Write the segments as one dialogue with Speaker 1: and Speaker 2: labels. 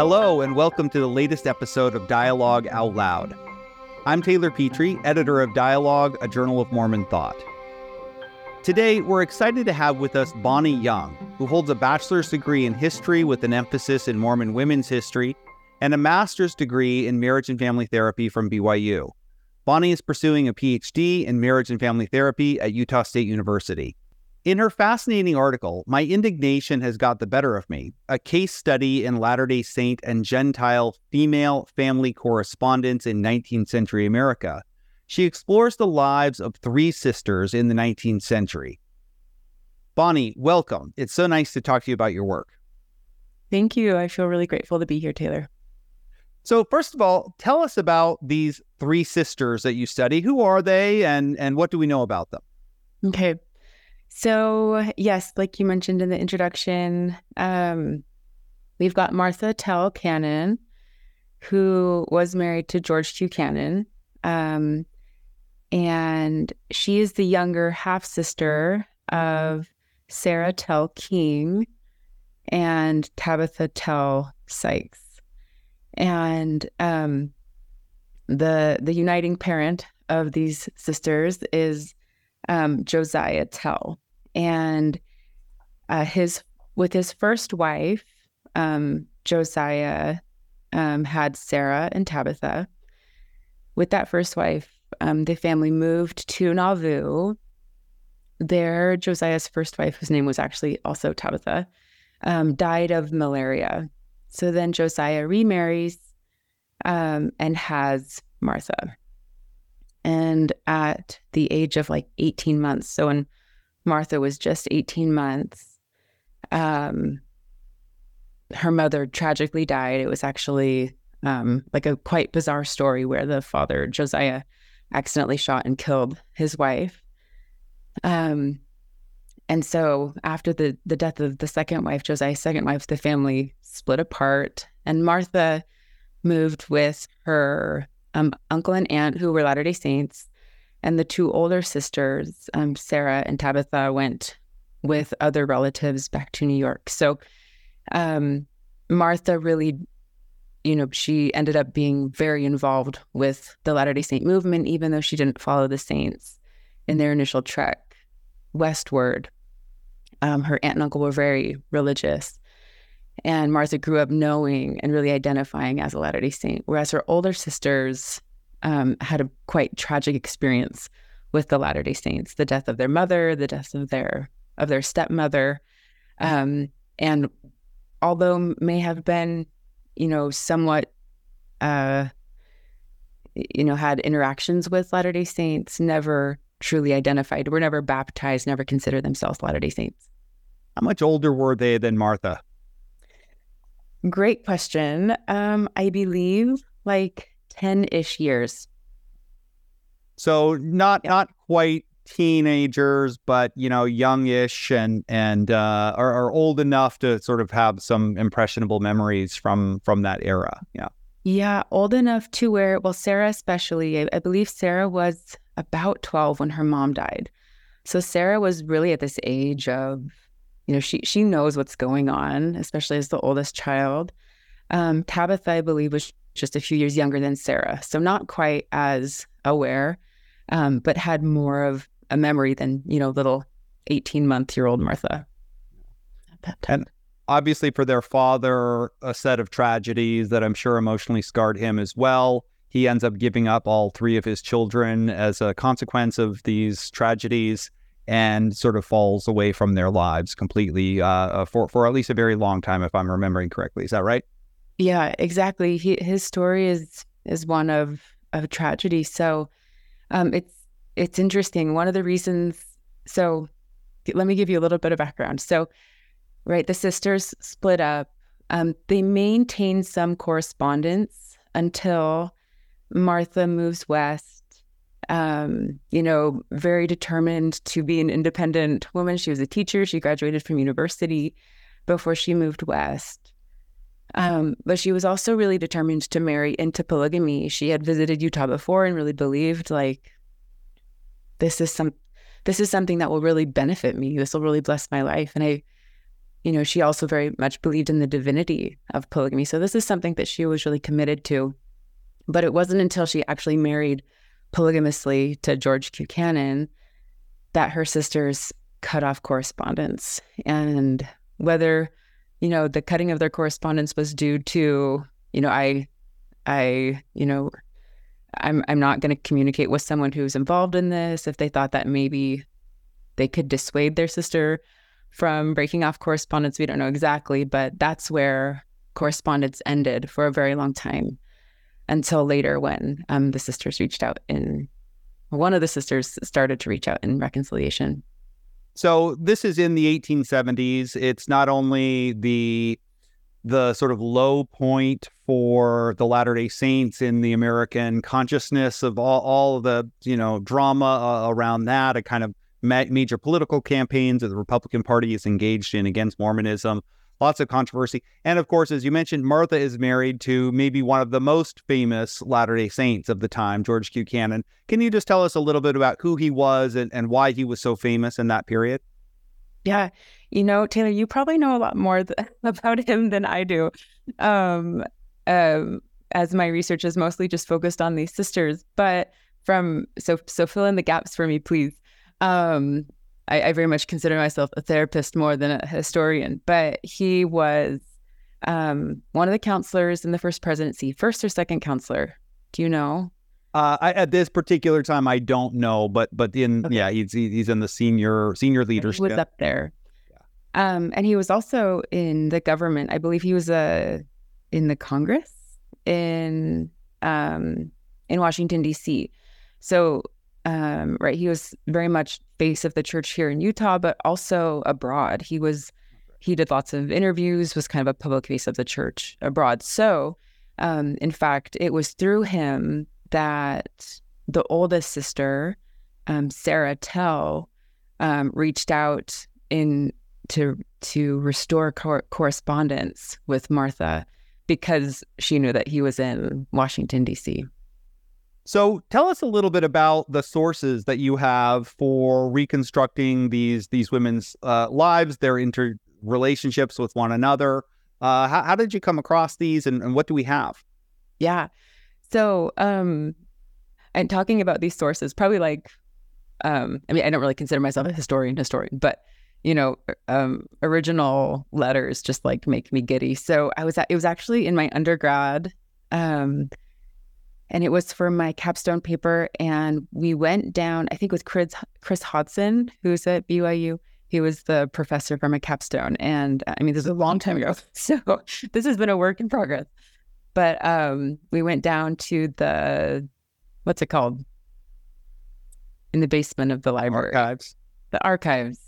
Speaker 1: Hello, and welcome to the latest episode of Dialogue Out Loud. I'm Taylor Petrey, editor of Dialogue, a journal of Mormon thought. Today, we're excited to have with us Bonnie Young, who holds a bachelor's degree in history with an emphasis in Mormon women's history and a master's degree in marriage and family therapy from BYU. Bonnie is pursuing a PhD in marriage and family therapy at Utah State University. In her fascinating article, My Indignation Has Got the Better of Me, a case study in Latter day Saint and Gentile female family correspondence in 19th century America, she explores the lives of three sisters in the 19th century. Bonnie, welcome. It's so nice to talk to you about your work.
Speaker 2: Thank you. I feel really grateful to be here, Taylor.
Speaker 1: So, first of all, tell us about these three sisters that you study. Who are they and, and what do we know about them?
Speaker 2: Okay. So, yes, like you mentioned in the introduction, um, we've got Martha Telle Cannon, who was married to George Q. Cannon. Um, and she is the younger half sister of Sarah Telle King and Tabitha Telle Sykes. And um, the the uniting parent of these sisters is um, Josiah Telle, and uh, his with his first wife, um, Josiah um, had Sarah and Tabitha. With that first wife, um, the family moved to Nauvoo. There, Josiah's first wife, whose name was actually also Tabitha, um, died of malaria. So then Josiah remarries um, and has Martha. And at the age of like 18 months, so when Martha was just 18 months, um, her mother tragically died. It was actually um, like a quite bizarre story where the father, Josiah, accidentally shot and killed his wife. Um, and so after the, the death of the second wife, Josiah's second wife, the family split apart. And Martha moved with her um, uncle and aunt, who were Latter day Saints, and the two older sisters, um, Sarah and Tabitha, went with other relatives back to New York. So um, Martha really, you know, she ended up being very involved with the Latter day Saint movement, even though she didn't follow the saints in their initial trek westward. Um, her aunt and uncle were very religious. And Martha grew up knowing and really identifying as a Latter day Saint, whereas her older sisters um, had a quite tragic experience with the Latter day Saints the death of their mother, the death of their of their stepmother. Um, and although may have been, you know, somewhat, uh, you know, had interactions with Latter day Saints, never truly identified, were never baptized, never considered themselves Latter day Saints.
Speaker 1: How much older were they than Martha?
Speaker 2: Great question. Um, I believe like 10 ish years.
Speaker 1: So not yeah. not quite teenagers, but you know, youngish and and uh, are, are old enough to sort of have some impressionable memories from from that era. Yeah.
Speaker 2: Yeah, old enough to where well, Sarah especially. I, I believe Sarah was about 12 when her mom died. So Sarah was really at this age of you know, she she knows what's going on, especially as the oldest child. Um, Tabitha, I believe, was just a few years younger than Sarah, so not quite as aware, um, but had more of a memory than you know, little eighteen month year old Martha.
Speaker 1: And obviously, for their father, a set of tragedies that I'm sure emotionally scarred him as well. He ends up giving up all three of his children as a consequence of these tragedies and sort of falls away from their lives completely uh, uh, for for at least a very long time, if I'm remembering correctly. Is that right?
Speaker 2: Yeah, exactly. He, his story is is one of of tragedy. So um, it's it's interesting. One of the reasons. So let me give you a little bit of background. So, right, the sisters split up. Um, they maintain some correspondence until Martha moves west um, you know, very determined to be an independent woman. She was a teacher. She graduated from university before she moved west. Um, but she was also really determined to marry into polygamy. She had visited Utah before and really believed like this is some this is something that will really benefit me. This will really bless my life. And I you know, she also very much believed in the divinity of polygamy. So this is something that she was really committed to. But it wasn't until she actually married polygamously to George Cannon that her sisters cut off correspondence. And whether, you know, the cutting of their correspondence was due to, you know, I, I, you know, I'm I'm not going to communicate with someone who's involved in this if they thought that maybe they could dissuade their sister from breaking off correspondence. We don't know exactly, but that's where correspondence ended for a very long time until later when um, the sisters reached out in one of the sisters started to reach out in reconciliation.
Speaker 1: So this is in the 1870s. It's not only the the sort of low point for the Latter Day Saints in the American consciousness of all all of the you know drama uh, around that, a kind of ma- major political campaigns that the Republican Party is engaged in against Mormonism. Lots of controversy. And of course, as you mentioned, Martha is married to maybe one of the most famous Latter day Saints of the time, George Q. Cannon. Can you just tell us a little bit about who he was and, and why he was so famous in that period?
Speaker 2: Yeah. You know, Taylor, you probably know a lot more th- about him than I do. Um, um, as my research is mostly just focused on these sisters, but from so so fill in the gaps for me, please. Um, I, I very much consider myself a therapist more than a historian, but he was um, one of the counselors in the first presidency, first or second counselor. Do you know?
Speaker 1: Uh, I, at this particular time, I don't know, but but in okay. yeah, he's he's in the senior senior leadership.
Speaker 2: He was up there, yeah. um, and he was also in the government. I believe he was a uh, in the Congress in um, in Washington D.C. So um, right, he was very much face of the church here in Utah, but also abroad. He was he did lots of interviews, was kind of a public face of the church abroad. So, um, in fact, it was through him that the oldest sister, um, Sarah Telle, um, reached out in to to restore cor- correspondence with Martha because she knew that he was in Washington D.C.
Speaker 1: So tell us a little bit about the sources that you have for reconstructing these these women's uh, lives, their interrelationships with one another. Uh, how, how, did you come across these, and, and what do we have?
Speaker 2: Yeah, so um, and talking about these sources, probably like, um, I mean, I don't really consider myself a historian, historian, but you know, um, original letters just like make me giddy. So I was, at, it was actually in my undergrad. Um, and it was for my capstone paper. And we went down, I think with Chris, Chris Hodson, who's at BYU. He was the professor for my capstone. And I mean, this is a long time ago. So this has been a work in progress. But um, we went down to the, what's it called? In the basement of the library.
Speaker 1: Archives.
Speaker 2: The archives.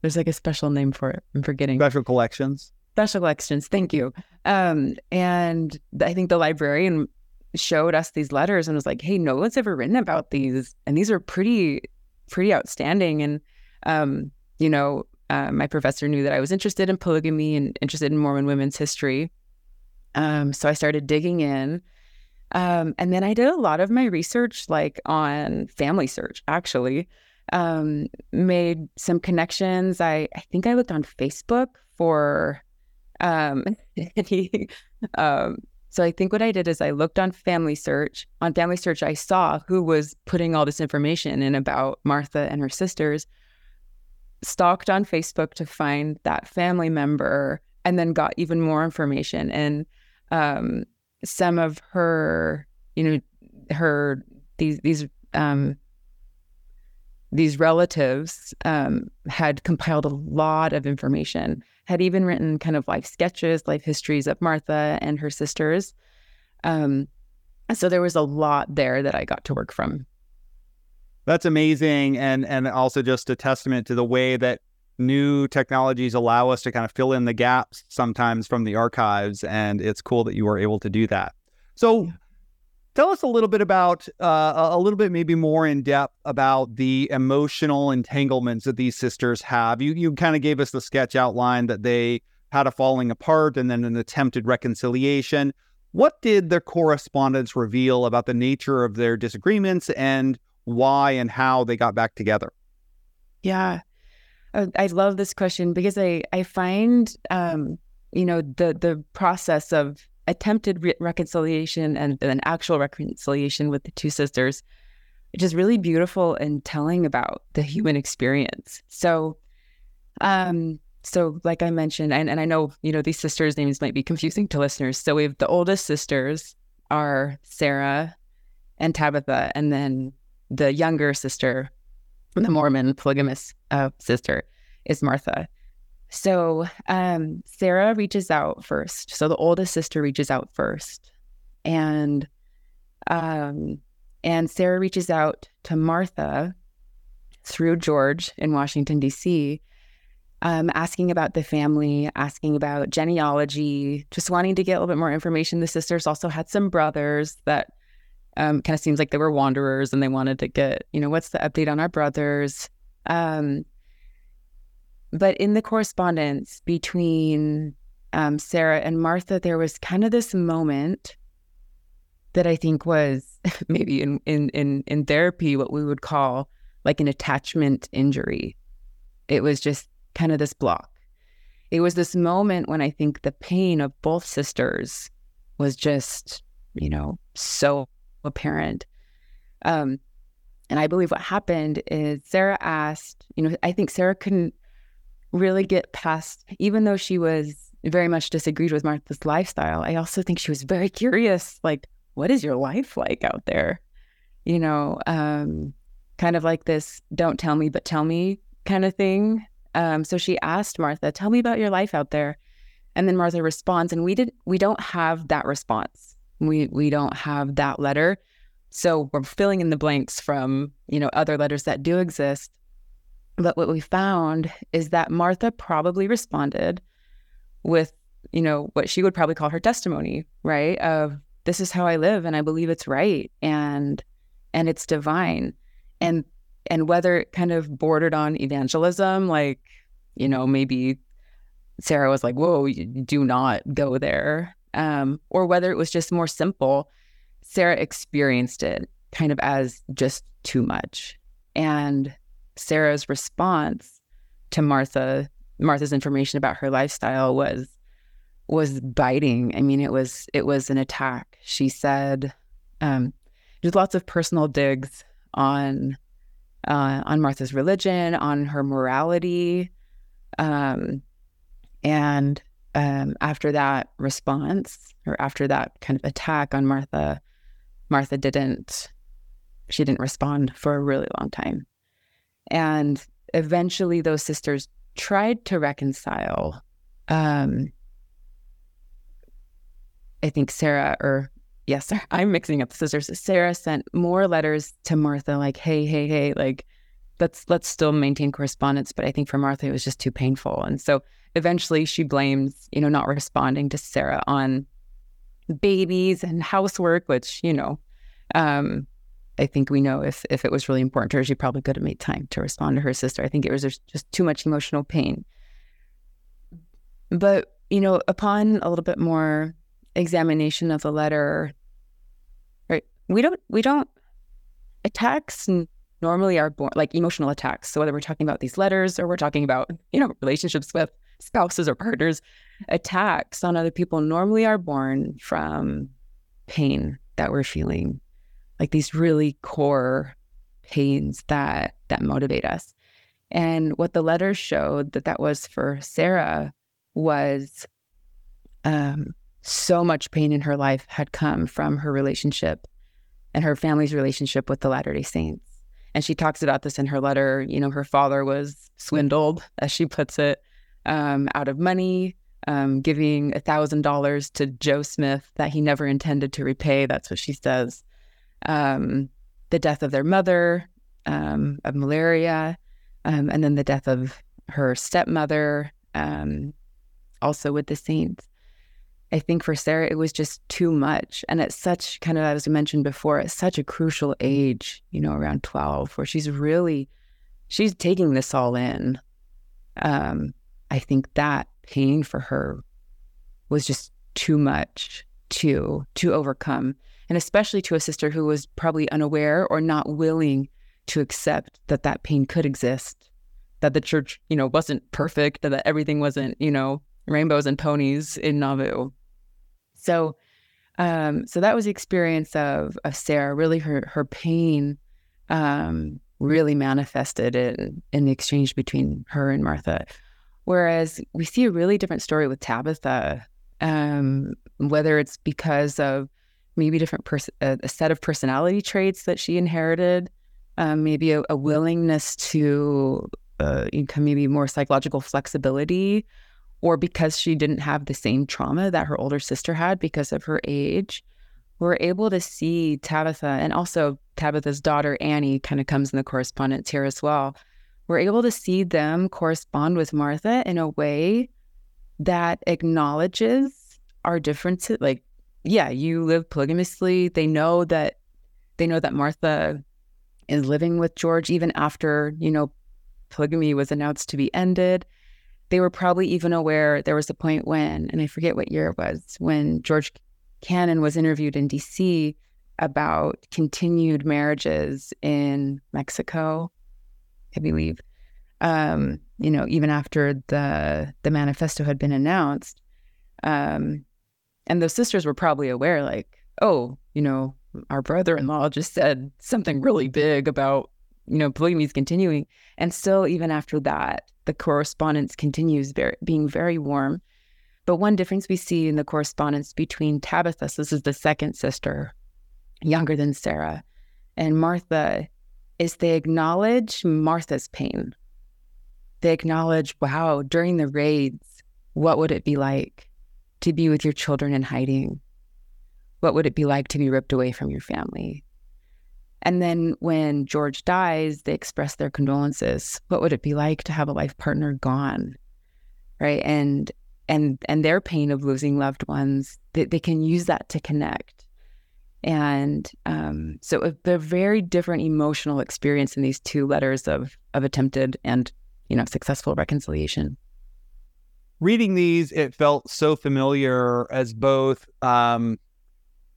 Speaker 2: There's like a special name for it. I'm forgetting.
Speaker 1: Special collections.
Speaker 2: Special collections. Thank you. Um, and I think the librarian showed us these letters and was like, "Hey, no one's ever written about these, and these are pretty, pretty outstanding." And um, you know, uh, my professor knew that I was interested in polygamy and interested in Mormon women's history, um, so I started digging in. Um, and then I did a lot of my research, like on Family Search, actually. Um, made some connections. I, I think I looked on Facebook for um, he, um, so I think what I did is I looked on Family Search. On Family Search, I saw who was putting all this information in about Martha and her sisters. Stalked on Facebook to find that family member, and then got even more information. And um, some of her, you know, her these these um, these relatives um, had compiled a lot of information had even written kind of life sketches, life histories of Martha and her sisters. Um, so there was a lot there that I got to work from.
Speaker 1: That's amazing, and and also just a testament to the way that new technologies allow us to kind of fill in the gaps sometimes from the archives, and it's cool that you were able to do that. So, Tell us a little bit about, uh, a little bit maybe more in depth about the emotional entanglements that these sisters have. You you kind of gave us the sketch outline that they had a falling apart and then an attempted reconciliation. What did their correspondence reveal about the nature of their disagreements and why and how they got back together?
Speaker 2: Yeah. I love this question because I I find um, you know the the process of attempted re- reconciliation and an actual reconciliation with the two sisters, which is really beautiful and telling about the human experience. So, um, so like I mentioned, and, and I know you know these sisters' names might be confusing to listeners. So we have the oldest sisters are Sarah and Tabitha, and then the younger sister, the Mormon polygamous uh, sister, is Martha. So um, Sarah reaches out first. So the oldest sister reaches out first, and um, and Sarah reaches out to Martha through George in Washington D.C. Um, asking about the family, asking about genealogy, just wanting to get a little bit more information. The sisters also had some brothers that um, kind of seems like they were wanderers and they wanted to get, you know, what's the update on our brothers? Um, but in the correspondence between um, Sarah and Martha, there was kind of this moment that I think was maybe in, in in in therapy what we would call like an attachment injury. It was just kind of this block. It was this moment when I think the pain of both sisters was just, you know, so apparent. Um, and I believe what happened is Sarah asked, you know, I think Sarah couldn't really get past, even though she was very much disagreed with Martha's lifestyle, I also think she was very curious, like, what is your life like out there? You know, um, kind of like this don't tell me, but tell me kind of thing. Um, so she asked Martha, tell me about your life out there. And then Martha responds, and we did we don't have that response. We we don't have that letter. So we're filling in the blanks from, you know, other letters that do exist. But what we found is that Martha probably responded with, you know, what she would probably call her testimony, right? Of this is how I live and I believe it's right and and it's divine. And and whether it kind of bordered on evangelism, like, you know, maybe Sarah was like, whoa, do not go there. Um, or whether it was just more simple, Sarah experienced it kind of as just too much. And Sarah's response to Martha, Martha's information about her lifestyle was was biting. I mean, it was it was an attack. She said, um, there's lots of personal digs on uh, on Martha's religion, on her morality, um, and um, after that response or after that kind of attack on Martha, Martha didn't she didn't respond for a really long time. And eventually, those sisters tried to reconcile. Um, I think Sarah, or yes, I'm mixing up the sisters. Sarah sent more letters to Martha, like, "Hey, hey, hey, like, let's let's still maintain correspondence." But I think for Martha, it was just too painful, and so eventually, she blames, you know, not responding to Sarah on babies and housework, which you know, um, I think we know if if it was really important to her, she probably could have made time to respond to her sister. I think it was just too much emotional pain. But you know, upon a little bit more examination of the letter, right? We don't we don't attacks normally are born like emotional attacks. So whether we're talking about these letters or we're talking about you know relationships with spouses or partners, attacks on other people normally are born from pain that we're feeling like these really core pains that that motivate us. And what the letters showed that that was for Sarah was um, so much pain in her life had come from her relationship and her family's relationship with the Latter day Saints. And she talks about this in her letter. You know, her father was swindled, as she puts it, um, out of money, um, giving $1,000 to Joe Smith that he never intended to repay. That's what she says um, the death of their mother um, of malaria, um, and then the death of her stepmother, um, also with the saints. I think for Sarah, it was just too much. And at such kind of, as we mentioned before, at such a crucial age, you know, around 12, where she's really, she's taking this all in. Um, I think that pain for her was just too much to to overcome and especially to a sister who was probably unaware or not willing to accept that that pain could exist that the church, you know, wasn't perfect, that everything wasn't, you know, rainbows and ponies in Nauvoo. So, um, so that was the experience of of Sarah. Really, her her pain um, really manifested in in the exchange between her and Martha. Whereas we see a really different story with Tabitha, um, whether it's because of maybe different pers- a, a, set of personality traits that she inherited, um, maybe a, a, willingness to uh, you know maybe more psychological flexibility, or because she didn't have the same trauma that her older sister had because of her age. We're able to see Tabitha and also Tabitha's daughter Annie kind of comes in the correspondence here as well. We're able to see them correspond with Martha in a way that acknowledges our differences. Like, yeah, you live polygamously. They know that they know that Martha is living with George even after, you know, polygamy was announced to be ended. They were probably even aware there was a point when, and I forget what year it was, when George Cannon was interviewed in DC about continued marriages in Mexico, I believe. Um, you know, even after the the manifesto had been announced. Um, and those sisters were probably aware, like, oh, you know, our brother-in-law just said something really big about, you know, polygamy is continuing. And still, even after that, the correspondence continues very, being very warm. But one difference we see in the correspondence between Tabitha, so this is the second sister, younger than Sarah, and Martha, is they acknowledge Martha's pain. They acknowledge, wow, during the raids, what would it be like to be with your children in hiding? What would it be like to be ripped away from your family? And then when George dies, they express their condolences. What would it be like to have a life partner gone? Right. And and and their pain of losing loved ones, they, they can use that to connect. And um, so a, a very different emotional experience in these two letters of of attempted and you know successful reconciliation
Speaker 1: reading these, it felt so familiar as both, um,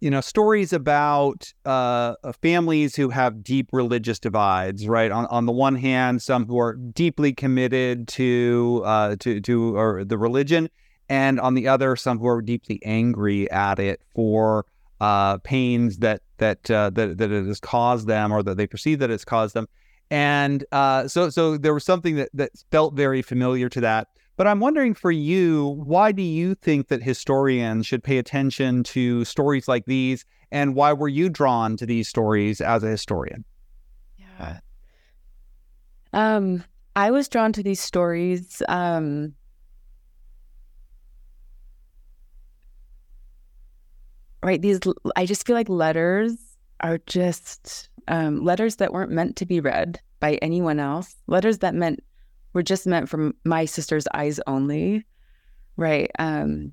Speaker 1: you know, stories about uh, families who have deep religious divides. Right. On on the one hand, some who are deeply committed to uh, to to or the religion, and on the other, some who are deeply angry at it for uh, pains that that uh, that that it has caused them, or that they perceive that it's caused them. And uh, so so there was something that that felt very familiar to that. But I'm wondering for you, why do you think that historians should pay attention to stories like these? And why were you drawn to these stories as a historian?
Speaker 2: Yeah. Um, I was drawn to these stories. Um, right. These, I just feel like letters are just um, letters that weren't meant to be read by anyone else, letters that meant were just meant from my sister's eyes only, right? Um,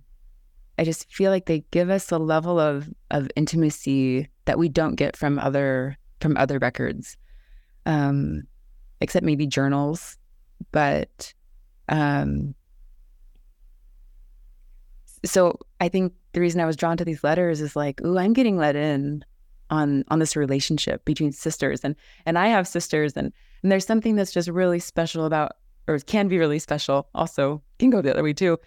Speaker 2: I just feel like they give us a level of of intimacy that we don't get from other from other records, um, except maybe journals. But um, so I think the reason I was drawn to these letters is like, ooh, I'm getting let in on on this relationship between sisters, and and I have sisters, and and there's something that's just really special about or can be really special, also can go the other way too.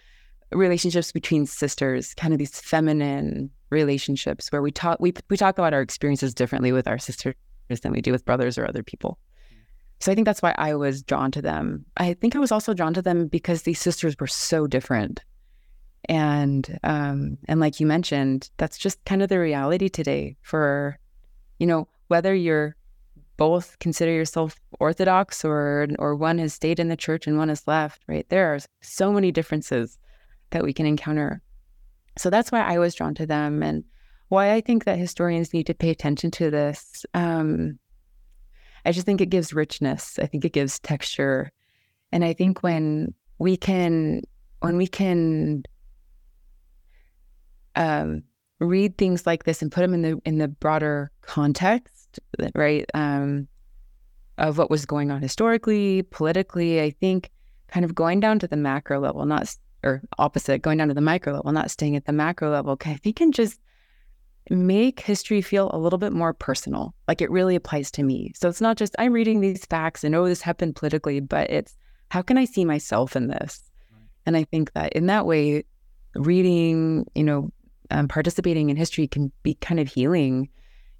Speaker 2: Relationships between sisters, kind of these feminine relationships where we talk we we talk about our experiences differently with our sisters than we do with brothers or other people. So I think that's why I was drawn to them. I think I was also drawn to them because these sisters were so different. And um and like you mentioned, that's just kind of the reality today for you know, whether you're both consider yourself orthodox or or one has stayed in the church and one has left right? There are so many differences that we can encounter. So that's why i was drawn to them and why i think that historians need to pay attention to this. Um, i just think it gives richness. I think it gives texture. And i think when we can when we can um, read things like this and put them in the in the broader context right? Um, of what was going on historically, politically. I think kind of going down to the macro level, not or opposite, going down to the micro level, not staying at the macro level. I think can just make history feel a little bit more personal, like it really applies to me. So it's not just I'm reading these facts and oh, this happened politically, but it's how can I see myself in this? And I think that in that way, reading, you know, um, participating in history can be kind of healing.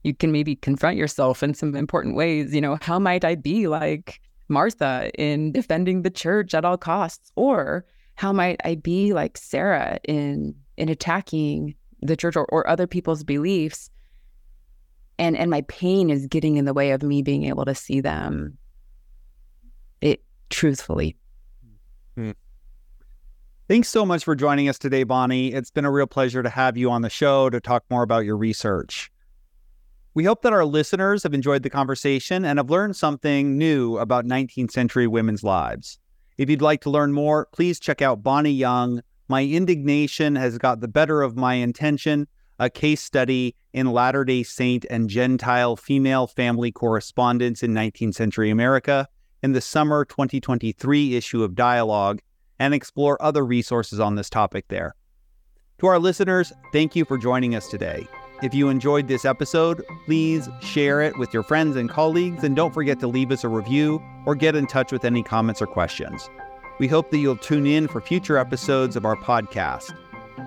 Speaker 2: You can maybe confront yourself in some important ways. You know, how might I be like Martha in defending the church at all costs? Or how might I be like Sarah in in attacking the church or, or other people's beliefs? And and my pain is getting in the way of me being able to see them it truthfully.
Speaker 1: Mm-hmm. Thanks so much for joining us today, Bonnie. It's been a real pleasure to have you on the show to talk more about your research. We hope that our listeners have enjoyed the conversation and have learned something new about 19th century women's lives. If you'd like to learn more, please check out Bonnie Young. My indignation has got the better of my intention, a case study in Latter day Saint and Gentile female family correspondence in 19th century America in the summer 2023 issue of Dialogue and explore other resources on this topic there. To our listeners, thank you for joining us today. If you enjoyed this episode, please share it with your friends and colleagues, and don't forget to leave us a review or get in touch with any comments or questions. We hope that you'll tune in for future episodes of our podcast.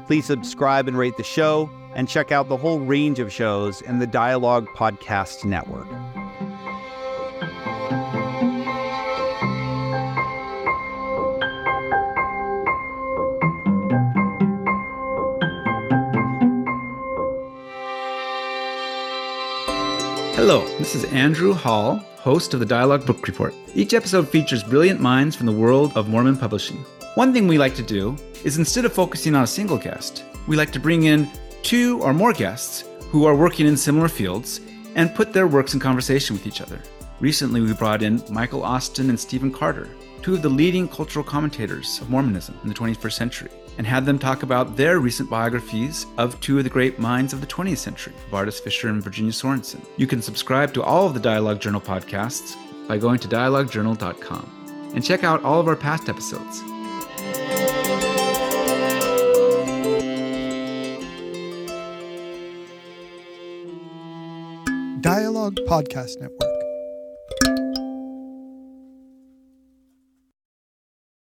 Speaker 1: Please subscribe and rate the show, and check out the whole range of shows in the Dialogue Podcast Network.
Speaker 3: Hello, this is Andrew Hall, host of the Dialogue Book Report. Each episode features brilliant minds from the world of Mormon publishing. One thing we like to do is instead of focusing on a single guest, we like to bring in two or more guests who are working in similar fields and put their works in conversation with each other. Recently, we brought in Michael Austin and Stephen Carter, two of the leading cultural commentators of Mormonism in the 21st century and had them talk about their recent biographies of two of the great minds of the 20th century, Vardis Fisher and Virginia Sorensen. You can subscribe to all of the Dialogue Journal podcasts by going to dialoguejournal.com and check out all of our past episodes.
Speaker 4: Dialogue Podcast Network.